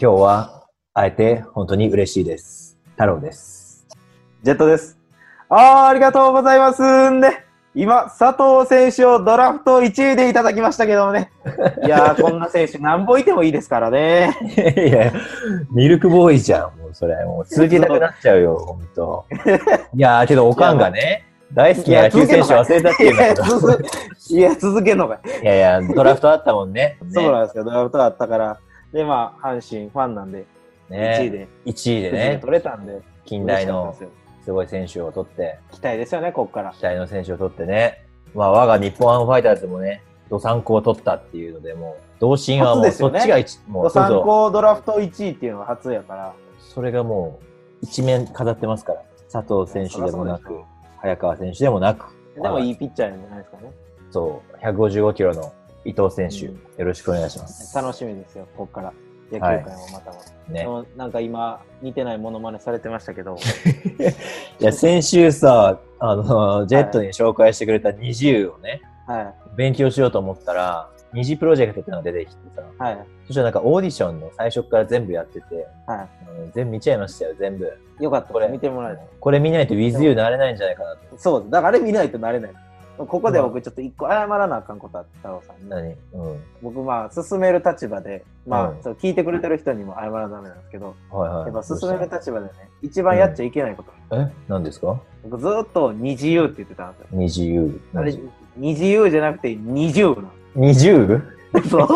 今日は会えて本当に嬉しいです。太郎です。ジェットです。あー、ありがとうございますんで、今、佐藤選手をドラフト1位でいただきましたけどもね。いやー、こんな選手何本いてもいいですからね。いや、ミルクボーイじゃん。もうそれ、もう続けたくなっちゃうよ、本当。いやー、けどおかんがね、大好きな野球選手忘れたっていうんだけど。いや続いや、続けんのかい。いやいや、ドラフトあったもんね。そうなんですよ、ドラフトあったから。で、まあ、阪神ファンなんで、ね。1位で、1位でね、ね、取れたんで、近代のすごい選手を取って、期待ですよね、こっから。期待の選手を取ってね、まあ我が日本ハムファイターズもね、ドサンコを取ったっていうので、もう、同心はもうそっちが一、もう、そう参そう、考ドラフト1位っていうのが初やから。それがもう、一面飾ってますから。佐藤選手でもなく早川選手でもなく、でもいいピッチャーじゃないですかね。そう、155キロの伊藤選手、うんよろしくお願いします。楽しみですよ、こっから。野球界もまたも。ねで。もなんか今、似てないモノマネされてましたけど、いや、先週さ、あの、ジェットに紹介してくれた20をね、はい、勉強しようと思ったら、二次プロジェクトってのが出てきてさ、はい、そしたらなんかオーディションの最初から全部やってて、はうん全部見ちゃいましたよ、全部。い。よかった、これ見てもらえた。これ見ないと With You なれないんじゃないかなと。そう。だからあれ見ないとなれない。ここで僕ちょっと一個謝らなあかんことあった、太郎さんに。何？うん。僕まあ、進める立場で、まあ、うんそう聞いてくれてる人にも謝らなダメなんですけど、はいはい。やっぱ進める立場でね、一番やっちゃいけないこと。え？何ですか？僕ずっと二自由って言ってたんですよ。二次 U。あれ、二自由じゃなくて二重なの。二十そう。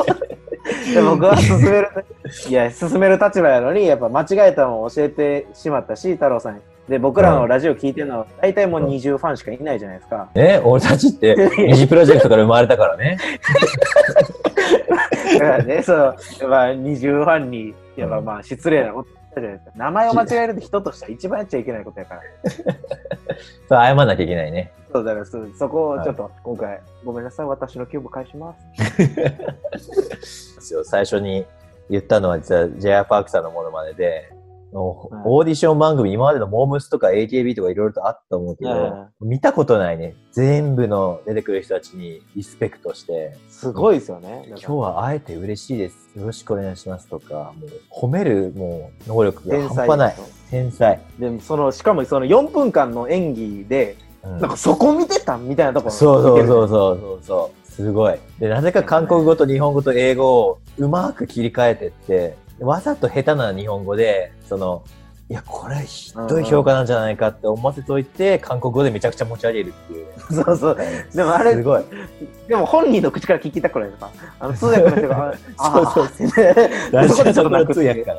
で僕は進める、いや、進める立場やのに、やっぱ間違えたのを教えてしまったし、太郎さんに。で、僕らのラジオ聞いてるのは、大体もううん20ファンしかいないじゃないですか。え俺たちって 二次プロジェクトから生まれたからね。だからね、そう、まあ、20ファンに、やっぱまあ、失礼なこと言ったじゃないですか。名前を間違えるって人としては一番やっちゃいけないことやから。そう、謝んなきゃいけないね。そう、だからそそこをちょっと、今回、ごめんなさい、私のキューブ返します。最初に言ったのは実は J.R. パークさんのものまねで、オーディション番組、今までのモームスとか AKB とかいろいろとあったと思うけど、は見たことないね。全部の出てくる人たちにリスペクトして、すごいですよね。今日は会えて嬉しいです。よろしくお願いしますとか、もう褒めるもう能力が半端ない。天才。でもそのしかもその4分間の演技で、うんなんかそこ見てたみたいなところそうそうそううそうそうそう。すごい。で、なぜか韓国語と日本語と英語をうまく切り替えてって、わざと下手な日本語で、その、いや、これひどい評価なんじゃないかって思わせといて、韓国語でめちゃくちゃ持ち上げるっていうね。そうそうでもあれすごい。でも本人の口から聞きたくないとかあの通訳の人が あそうそうそこでちょっとの泣くっていう通訳か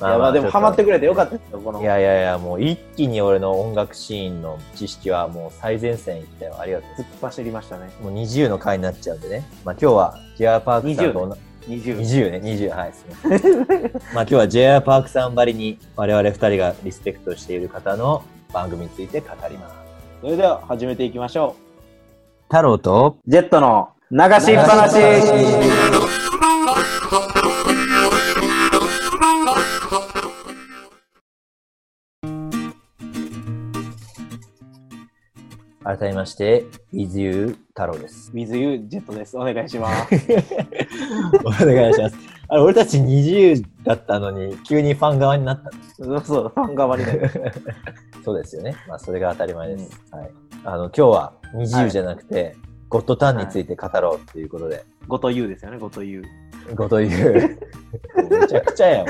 ら。いやまあでもハマってくれてよかったですよこのいやいやいや、もう一気に俺の音楽シーンの知識はもう最前線行ったよ。ありがとう。突っ走りましたねもう20の回になっちゃうんでね。まあ今日は JR パークさんと同じ20 20ね、20、はい、まあ今日は JR パークさんばりに我々二人がリスペクトしている方の番組について語ります。それでは始めていきましょ太郎とうジェットの流しっぱなし改めまして、With You 太郎です。With You ジェットですお願いします お願いします。あれ、俺たち20だったのに、急にファン側になったのそうそうファン側にね そうですよね。まあ、それが当たり前です。はい。あの、今日は20じゃなくて、ゴッドタンについて語ろうっていうことで、ごと You ですよねごと You ごという。めちゃくちゃやん。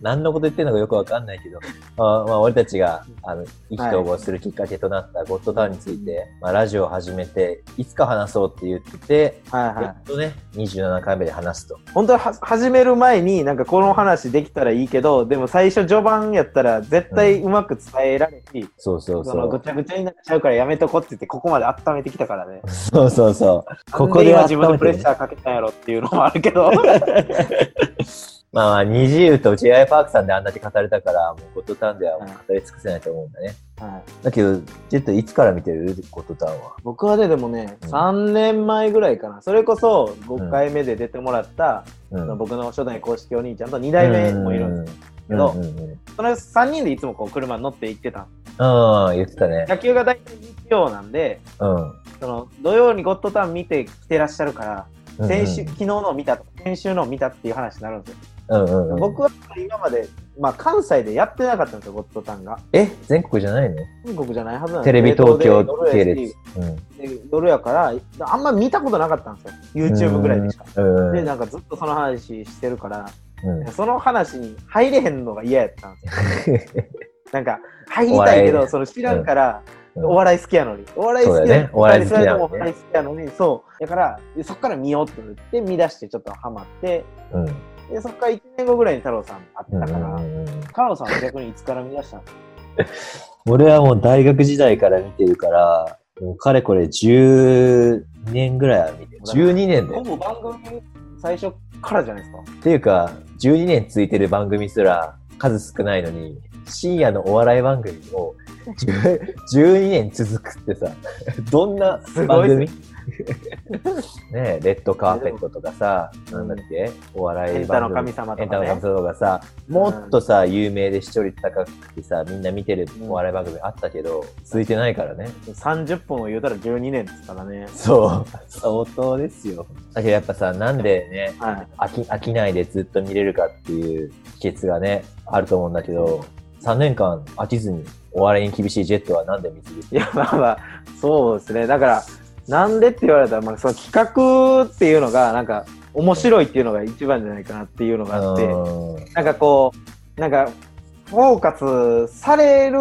何のこと言ってんのかよくわかんないけど、あまあ、俺たちがあの意気投合するきっかけとなったゴッドタウンについて、まあ、ラジオを始めて、いつか話そうって言ってて、はいはいやっとね、27回目で話すと。本当はは始める前になんかこの話できたらいいけどでも最初序盤やったら絶対うまく伝えられし、そうそうそのそう。ぐちゃぐちゃになっちゃうからやめとこって言ってここまで温めてきたからねそうそうそう。ここで今自分でプレッねシャーかけたんやろっていうのもあるけど まあまあ、20と J.I. パークさんであんだけ語れたから、もうゴッドタウンでは語り尽くせないと思うんだね。はいだけど、ジェットいつから見てる？ゴッドタウンは。僕はねでもね、うん3年前ぐらいかなそれこそ5回目で出てもらった、うんその僕の初代公式お兄ちゃんと2代目もいるんですけどうんうんうんその3人でいつもこう車に乗って行ってたうん、言ってたね。野球が大体日曜なんでうん。その土曜にゴッドタウン見てきてらっしゃるから先週、うん昨日のを見たと先週のを見たっていう話になるんですよ。うんうんうん。僕は今まで、まあ関西でやってなかったんですよ、ゴッドタンが。え、全国じゃないの？全国じゃないはずなんですテレビ東京系で列。うん。夜やから、あんま見たことなかったんですよ。YouTube ぐらいでしか。うん。で、なんかずっとその話してるから、うんその話に入れへんのが嫌やったんですよ。なんか、入りたいけど、その知らんから、うんお笑い好きやのに。お笑い好きそうだよねお笑い好きなのにお笑い好きやのに、そう。だから、そっから見ようって言って、見出してちょっとハマって、うん。で、そっから1年後ぐらいに太郎さん会うんったから、太郎さんは逆にいつから見出した？んですか俺はもう大学時代から見てるから、もうかれこれ12年ぐらいは見てる。12年だよ。ほぼ番組最初からじゃないですか？っていうか、12年続いてる番組すら数少ないのに、深夜のお笑い番組を10 12年続くってさ、どんなすご番組？ねえ、レッドカーペットとかさ、うんなんだっけ？お笑エンタのい番組。神様とエンタのかね。神様とかさ、もっとさ、有名で視聴率高くてさ、みんな見てるお笑い番組あったけど、続いてないからね。30分を言うたら12年ですからね。そう、相当ですよ。だけどやっぱさ、なんでね、はい。飽き飽きないでずっと見れるかっていう秘訣がね、あると思うんだけど、3年間飽きずにお笑いに厳しいジェットはなんで見続けいや、まあまあ、そうですね。だから、なんでって言われたら、まあ、その企画っていうのが、なんか、面白いっていうのが一番じゃないかなっていうのがあって、うなんかこう、なんか、フォーカスされる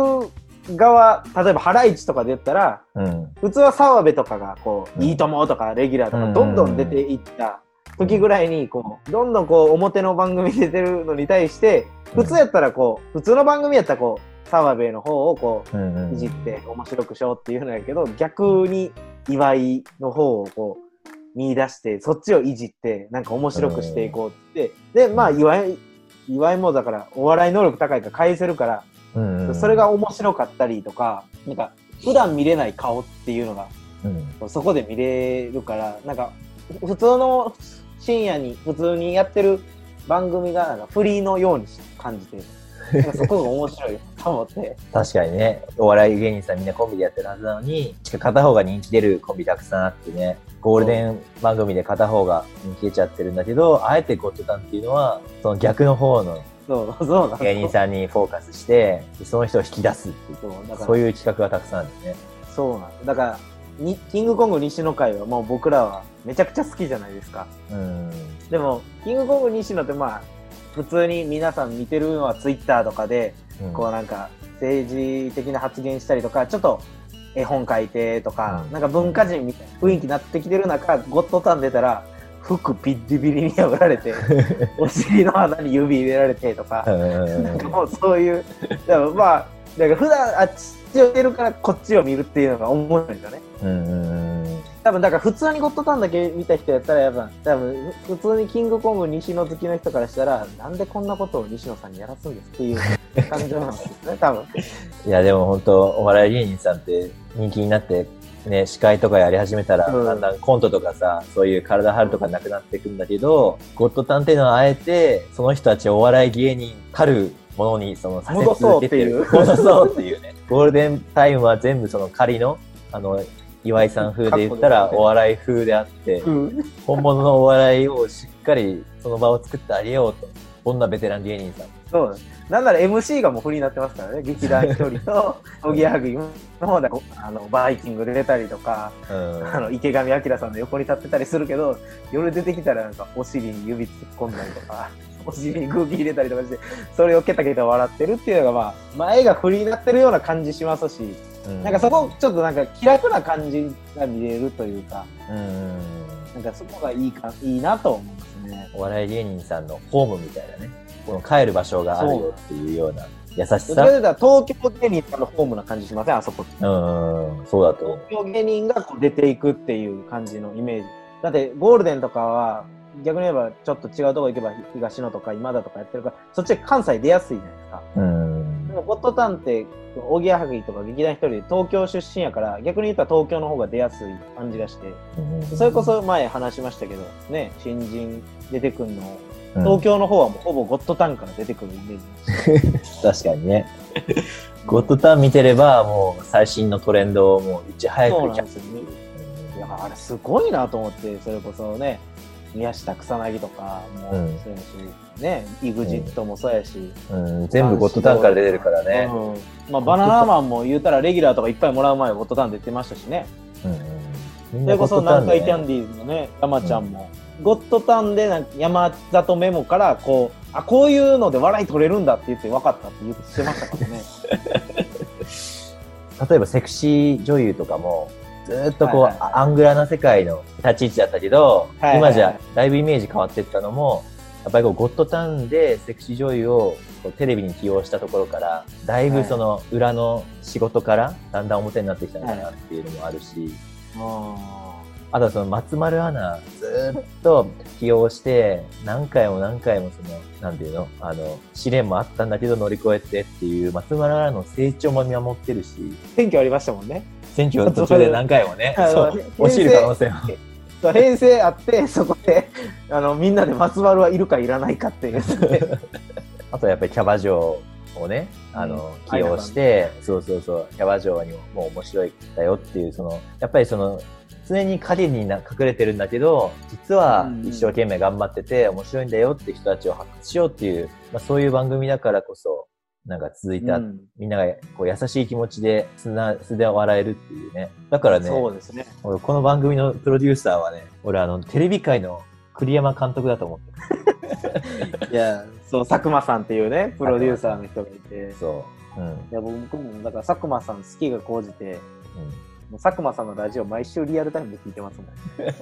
側、例えばハライチとかで言ったら、ん。うん。普通は澤部とかが、こう、うんいいともとか、レギュラーとか、うんどんどん出ていった時ぐらいに、こう、どんどんこう、表の番組に出てるのに対して、普通やったらこう、普通の番組やったらこう、澤部の方をこう、うんうん。いじって面白くしようっていうのやけど、逆に岩井の方をこう見出して、そっちをいじって、なんか面白くしていこうって。で、まあ岩井、岩井もだからお笑い能力高いから返せるから、うんうん。それが面白かったりとか、なんか普段見れない顔っていうのがうん。そこで見れるから、なんか普通の深夜に普通にやってる番組がなんかフリーのように感じて、なんかそこが面白いと思って。確かにね、お笑い芸人さんみんなコンビでやってるはずなのに、しか片方が人気出るコンビたくさんあってね、ゴールデン番組で片方が人気出ちゃってるんだけど、あえてゴッドタンっていうのは、その逆の方のそうそう芸人さんにフォーカスして、その人を引き出すっていう、そうだからそういう企画がたくさんあるね。そうなんだからにキングコング西野会はもう僕らはめちゃくちゃ好きじゃないですかうん。でもキングコング西野ってまあ普通に皆さん見てるのはツイッターとかでうんこうなんか政治的な発言したりとかちょっと絵本書いてとか、うんなんか文化人みたいな雰囲気になってきてる中ゴッドタン出たら服ビッリビリに破られて お尻の穴に指入れられてとか、なんかもうそういう、だからまあ、だから普段あっちを見てるからこっちを見るっていうのが面白いんですよね。うん。多分だから普通にゴッドタンだけ見た人やったらやっぱ多分普通にキングコング西野好きの人からしたらなんでこんなことを西野さんにやらすんですっていう感情なんですね多分。いや、でも本当お笑い芸人さんって人気になって、ね、司会とかやり始めたら、うん。だんだんコントとかさ、そういう体張るとかなくなっていくんだけど、ゴッドタンっていうのはあえて、その人たちをお笑い芸人たるものに、その、させ戻そうっていう。続けてる戻そうっていうね。ゴールデンタイムは全部その仮の、あの、岩井さん風で言ったらお笑い風であって、うん本物のお笑いをしっかりその場を作ってあげようと。こんなベテラン芸人さん。そうなんなら MC がもうフリーになってますからね劇団一人とおぎやはぎの方であのバイキングで出たりとかうん。あの池上彰さんの横に立ってたりするけど夜出てきたらなんかお尻に指突っ込んだりとかお尻に空気入れたりとかしてそれをケタケタ笑ってるっていうのがまあ前がフリーになってるような感じしますしうんなんかそこちょっとなんか気楽な感じが見れるというかうん。なんかそこがいいかいいなと思いますね。お笑い芸人さんのホームみたいなね、この帰る場所があるよっていうような優しさ。というと東京芸人さんのホームな感じしません？あそこって。うん、そうだと思東京芸人がこう出ていくっていう感じのイメージ。だってゴールデンとかは逆に言えばちょっと違うとこ行けば東野とか今田とかやってるからそっち関西出やすいじゃないですか。う。うんで。もゴッドタンっておぎやはぎとか劇団一人で東京出身やから逆に言ったら東京の方が出やすい感じがしてそれこそ前話しましたけどね新人出てくるの。うん、東京の方はもうほぼゴッドタンから出てくるイメージ 確かにね。ゴッドタン見てれば、もう最新のトレンドをもういち早そうくキャッなんですよね。いやあれすごいなと思ってそれこそね宮下草薙とかもうんそうやし、ね、EXIT もそうやし。うん、全部ゴッドタンから出てるからね。うん。まあ、バナナマンも言うたらレギュラーとかいっぱいもらう前はゴッドタン出てましたしね。うんそれこそ南海キャンデディーズのね、山ちゃんも。ゴッドタンでなんか山里メモからこう、あ、こういうので笑い取れるんだって言って分かったって言ってましたからね。例えばセクシー女優とかも、ずーっとこう、はいはい。はいアングラな世界の立ち位置だったけど、はいはいはい。今じゃだいぶイメージ変わってったのも、やっぱりこうゴッドタンでセクシー女優をこうテレビに起用したところから、だいぶその裏の仕事からだんだん表になってきたのかなっていうのもあるし、あとはその松丸アナ、ずーっと起用して、何回も何回もその、なんていうのあの、試練もあったんだけど乗り越えてっていう、松丸アナの成長も見守ってるし、選挙ありましたもんね。選挙の途中で何回もね、落ちる可能性も。編成あって、そこで、あの、みんなで松丸はいるかいらないかっていう、ね。あとはやっぱりキャバ嬢をね、あの、うん起用して、そうそうそう、キャバ嬢にももう面白いんだよっていう、その、やっぱりその、常に影にな隠れてるんだけど、実はうん一生懸命頑張ってて面白いんだよって人たちを発掘しようっていう、まあそういう番組だからこそ、なんか続いた、うんみんながこう優しい気持ちで素な素で笑えるっていうね。だからね、そうですね。俺この番組のプロデューサーはね、俺あの、テレビ界の栗山監督だと思ってる。いや、そう、佐久間さんっていうね、プロデューサーの人がいて。そう。うん。いや、僕も、だから佐久間さん好きが高じて、うんもう佐久間さんのラジオ毎週リアルタイムで聞いてますも め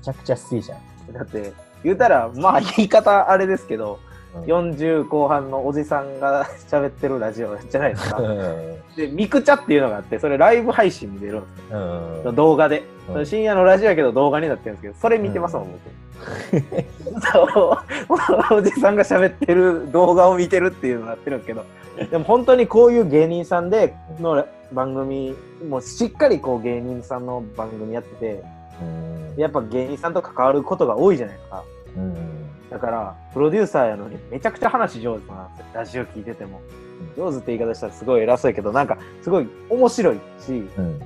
ちゃくちゃ好きじゃん。ん。だって、言うたら、まあ言い方あれですけど、うん40後半のおじさんが 喋ってるラジオじゃないですか。うんで、ミクチャっていうのがあって、それライブ配信見れるんですうんよ。動画で。うん深夜のラジオやけど動画になってるんですけど、それ見てますもん、僕。そう。おじさんが喋ってる動画を見てるっていうのになってるんですけど、でも本当にこういう芸人さんでの番組、もうしっかりこう芸人さんの番組やってて、うんやっぱ芸人さんと関わることが多いじゃないですか。うんだから、プロデューサーやのにめちゃくちゃ話上手なんですよ。ラジオ聞いてても。上手って言い方したらすごい偉そうやけど、なんかすごい面白いし、うん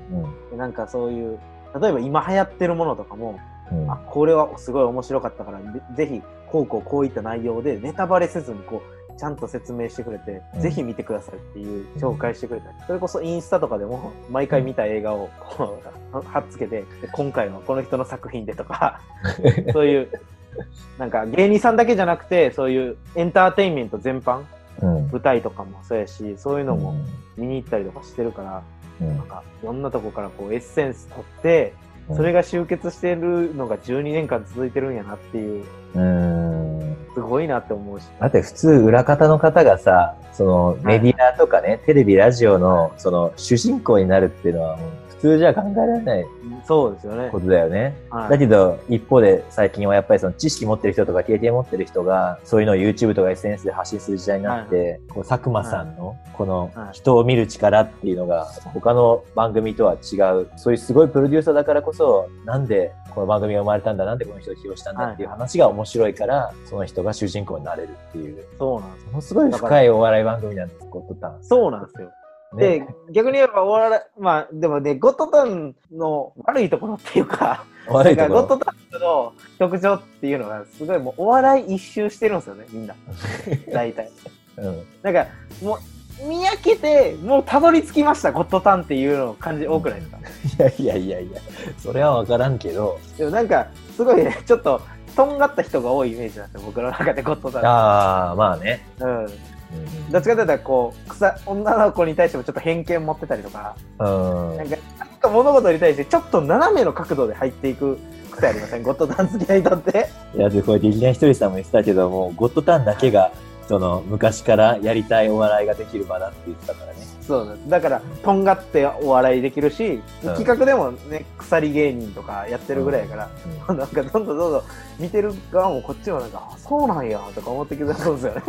なんかそういう、例えば今流行ってるものとかも、うん。あ、これはすごい面白かったから、ぜぜひ、こうこうこういった内容でネタバレせずに、こう、ちゃんと説明してくれて、うん。ぜひ見てくださいっていう紹介してくれたり、それこそインスタとかでも、毎回見た映画をこうは っつけて、で今回はこの人の作品でとか、そういう、なんか芸人さんだけじゃなくて、そういうエンターテインメント全般、うん。舞台とかもそうやし、そういうのもう見に行ったりとかしてるから、ん。なんかいろんなとこからこうエッセンス取って、それが集結してるのが12年間続いてるんやなっていう、うん。すごいなって思うし。だって普通裏方の方がさ、そのメディアとかね、テレビ、ラジオのその主人公になるっていうのは通じゃ考えられないそうですよねこ。とだよね。はいだけど、一方で最近はやっぱりその知識持ってる人とか経験持ってる人が、そういうのを YouTube とか SNS で発信する時代になって、こう佐久間さんのこのはい人を見る力っていうのが、他の番組とは違う、そういうすごいプロデューサーだからこそ、なんでこの番組が生まれたんだ、なんでこの人を起用したんだっていう話が面白いから、その人が主人公になれるっていう、そうなんです。ものすごい深いお笑い番組なんです、ゴッドタン。そうなんですよ。でね、、逆に言えばお笑い、まあ、でもね、ゴッドタンの悪いところっていうか、悪いところ。ゴッドタンの特徴っていうのが、すごいもうお笑い一周してるんですよね、みんな。大体。うんなんか、もう、見分けて、もうたどり着きました、ゴッドタンっていうの感じ多くないですか？いやいやいやいや、それはわからんけど、でもなんか、すごいね、ちょっと、とんがった人が多いイメージなんですよ、僕の中でゴッドタン。ああ、まあね。うん。うんどっちかというと、こう、草、女の子に対してもちょっと偏見持ってたりとか、うんなんか、なんか物事に対してちょっと斜めの角度で入っていく癖ありません？ゴッドタン好きな人って。いや、で、これ、劇団ひとりさんも言ってたけども、ゴッドタンだけが、その、昔からやりたいお笑いができる場だって言ってたからね。そう。だから、とんがってお笑いできるし、うん企画でもね、鎖芸人とかやってるぐらいやから、なんかどんどんどんどん見てる側もこっちもなんか、あそうなんやとか思ってきてそうですよね。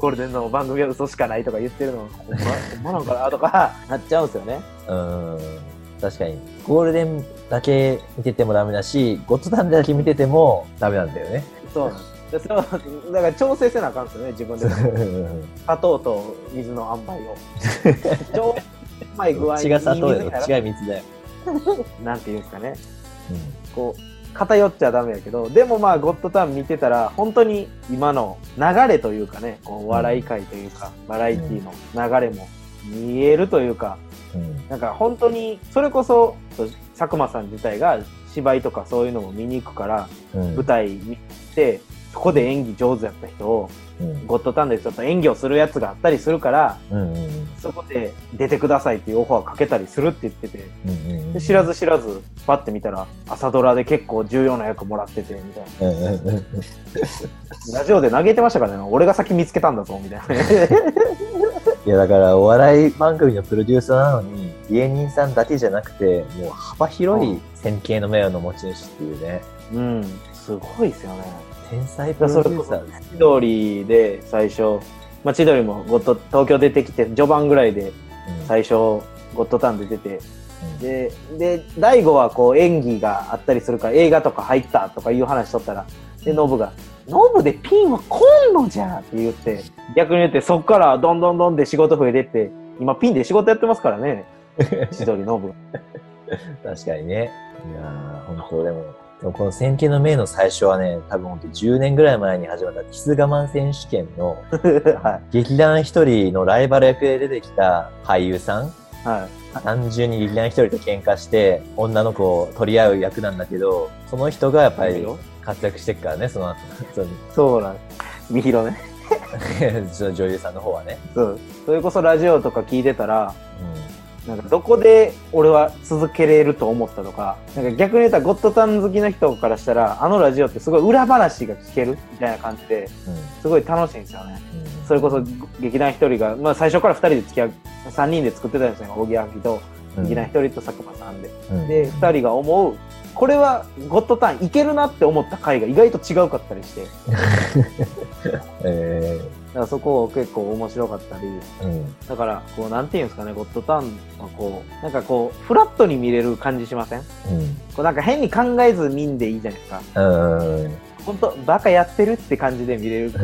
ゴールデンの番組は嘘しかないとか言ってるの、ほんま、ほんまなんかなとか なっちゃうんですよね。うん。うん。確かに。ゴールデンだけ見ててもダメだし、ゴッドタンだけ見ててもダメなんだよね。そうなんです。でそれはだから調整せなあかんですよね、自分でも。砂糖と水の塩梅を。ちょうまい具合に。どっちが砂糖よ、いい水だよ。なんていうんですかね。こう、偏っちゃダメやけど、でもまあ、ゴッドタン見てたら、本当に今の流れというかね、こうお笑い界というか、バラエティの流れも見えるというか、うん。なんか本当に、それこそ、佐久間さん自体が芝居とかそういうのも見に行くから、うん。舞台見て、そこで演技上手やった人を、うん。ゴッドタンでちょっと演技をするやつがあったりするから、うん。うん。そこで出てくださいっていうオファーかけたりするって言ってて、うん。で知らず知らず、パッて見たら、朝ドラで結構重要な役もらってて、みたいな。うん。うん。うん。ラジオで投げてましたからね、俺が先見つけたんだぞ、みたいな。いや、だから、お笑い番組のプロデューサーなのに、芸人さんだけじゃなくて、もう幅広い線形の目の持ち主っていうね、うん、すごいですよね。天才プロデューサーです千鳥で最初、まあ、千鳥もゴッド東京出てきて、序盤ぐらいで最初、ゴッドタンで出て、で、で、大悟はこう演技があったりするから映画とか入ったとかいう話しとったら、で、ノブが、ノブでピンは来んのじゃって言って、逆に言ってそっからどんどんどんで仕事増えてって、今ピンで仕事やってますからね、千鳥ノブ。確かにね。いやー、本当でも、でもこの線形の目の最初はね、多分本当10年ぐらい前に始まったキス我慢選手権の は劇団一人のライバル役で出てきた俳優さん、い。はい。単純に劇団一人と喧嘩して女の子を取り合う役なんだけど、その人がやっぱり活躍してっからね、その後。そうなんです。みひろね。その女優さんの方はね。そう。それこそラジオとか聞いてたら、うなんかどこで俺は続けれると思ったとか、なんか逆に言ったらゴッドタン好きな人からしたら、あのラジオってすごい裏話が聞けるみたいな感じで。すごい楽しいんですよね。うんそれこそ劇団一人が、まあ最初から二人で付き合う、三人で作ってたんですよ。おぎやはぎと、劇団一人と佐久間さんで。うんで、二人が思う、これはゴッドタンいけるなって思った回が意外と違うかったりして、えだからそこ結構面白かったり、ーうん。だから、こう、なんていうんですかね、ゴッドタンはこう、なんかこう、フラットに見れる感じしません？こうん。うなんか変に考えず見んでいいじゃないですか。うん。本当バカやってるって感じで見れる。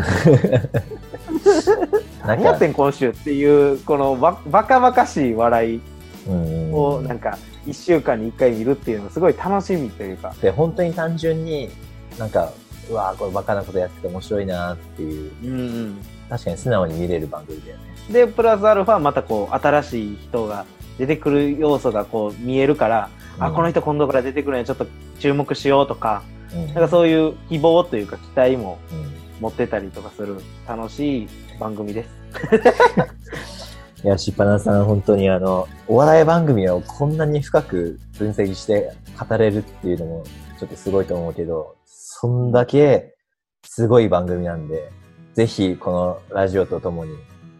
何やってん今週っていう、このババカバカしい笑いうんをなんか、一週間に一回見るっていうのはすごい楽しみというか。で、本当に単純に、なんか、うわーこれバカなことやってて面白いなっていう、うんうん。確かに素直に見れる番組だよね。で、プラスアルファまたこう、新しい人が出てくる要素がこう見えるから、あ、この人今度から出てくるのにちょっと注目しようとか、うん、なんかそういう希望というか期待もうん持ってたりとかする楽しい番組です。いや、しっぱなさん、本当にあの、お笑い番組をこんなに深く分析して語れるっていうのも、ちょっとすごいと思うけど、そんだけすごい番組なんで、ぜひ、このラジオとともに、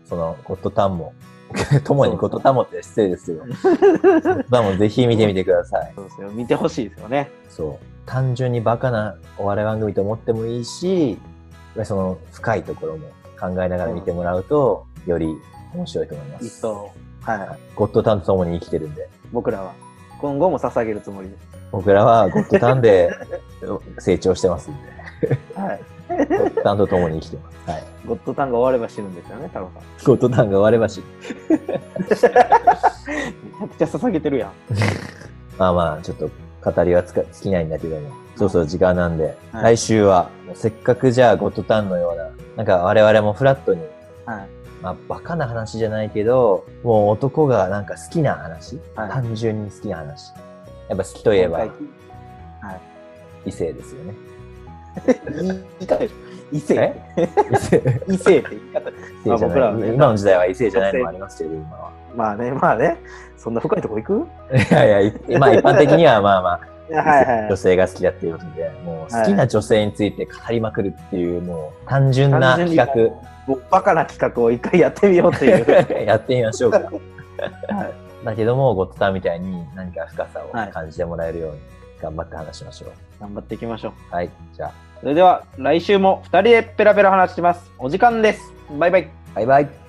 その、ゴッドタンも、ともにゴッドタンもって失礼ですけど、ゴッドタンもぜひ見てみてください。そうですよ。見てほしいですよね。そう。単純にバカなお笑い番組と思ってもいいし、その深いところも考えながら見てもらうと、より面白いと思います。一層、はい。ゴッドタンと共に生きてるんで、僕らは今後も捧げるつもりです。僕らはゴッドタンで 成長してますんで、はい。ゴッドタンと共に生きてます。はい。ゴッドタンが終われば死ぬんですよね、太郎さん。ゴッドタンが終わればし、めちゃくちゃ捧げてるやん。まあまあ、ちょっと語りはつか尽きないんだけども、そうそう時間なんで、はい来週はせっかくじゃあゴッドタンのような、なんか我々もフラットにはい。まあ、バカな話じゃないけど、もう男がなんか好きな話、はい単純に好きな話。やっぱ好きといえば今回異性ですよね。言い方でしょ。異性え？異性異性って言い方。異性じゃない、僕らはね今の時代は異性じゃないのもありますけど、今は。まあね、まあね。そんな深いとこ行く？いやいや、まあ一般的にはまあまあ、はいはい女。性が好きだっていうことで、もう好きな女性について語りまくるっていう、もう単純な企にもうバカな企画を一回やってみようっていう。画、やってみましょうか。だけども、ゴッドタンみたいに何か深さをはい感じてもらえるように頑張って話しましょう。頑張っていきましょう。はい、じゃあ、それでは来週も2人でペラペラ話します。お時間です。バイバイ。バイバイ。